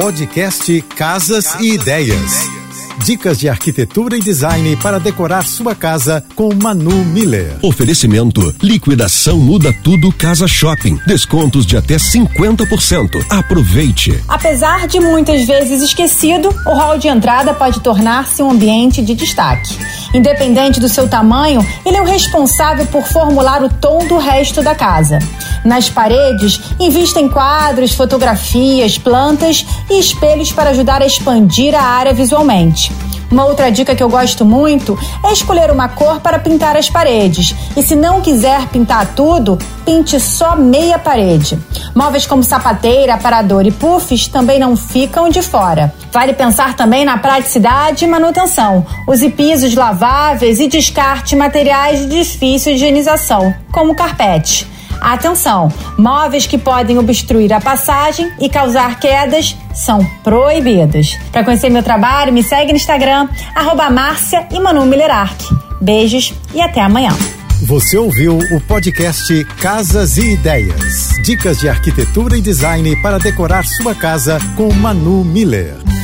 Podcast Casas e Ideias. Dicas de arquitetura e design para decorar sua casa com Manu Miller. Oferecimento: liquidação muda tudo Casa Shopping. Descontos de até 50%. Aproveite. Apesar de muitas vezes esquecido, o hall de entrada pode tornar-se um ambiente de destaque. Independente do seu tamanho, ele é o responsável por formular o tom do resto da casa. Nas paredes, invista em quadros, fotografias, plantas e espelhos para ajudar a expandir a área visualmente. Uma outra dica que eu gosto muito é escolher uma cor para pintar as paredes. E se não quiser pintar tudo, pinte só meia parede. Móveis como sapateira, aparador e puffs também não ficam de fora. Vale pensar também na praticidade e manutenção. Use pisos laváveis e descarte materiais de difícil higienização, como carpete. Atenção! Móveis que podem obstruir a passagem e causar quedas são proibidos. Para conhecer meu trabalho, me segue no Instagram, arroba Márcia e Manu Millerark. Beijos e até amanhã. Você ouviu o podcast Casas e Ideias. Dicas de arquitetura e design para decorar sua casa com Manu Miller.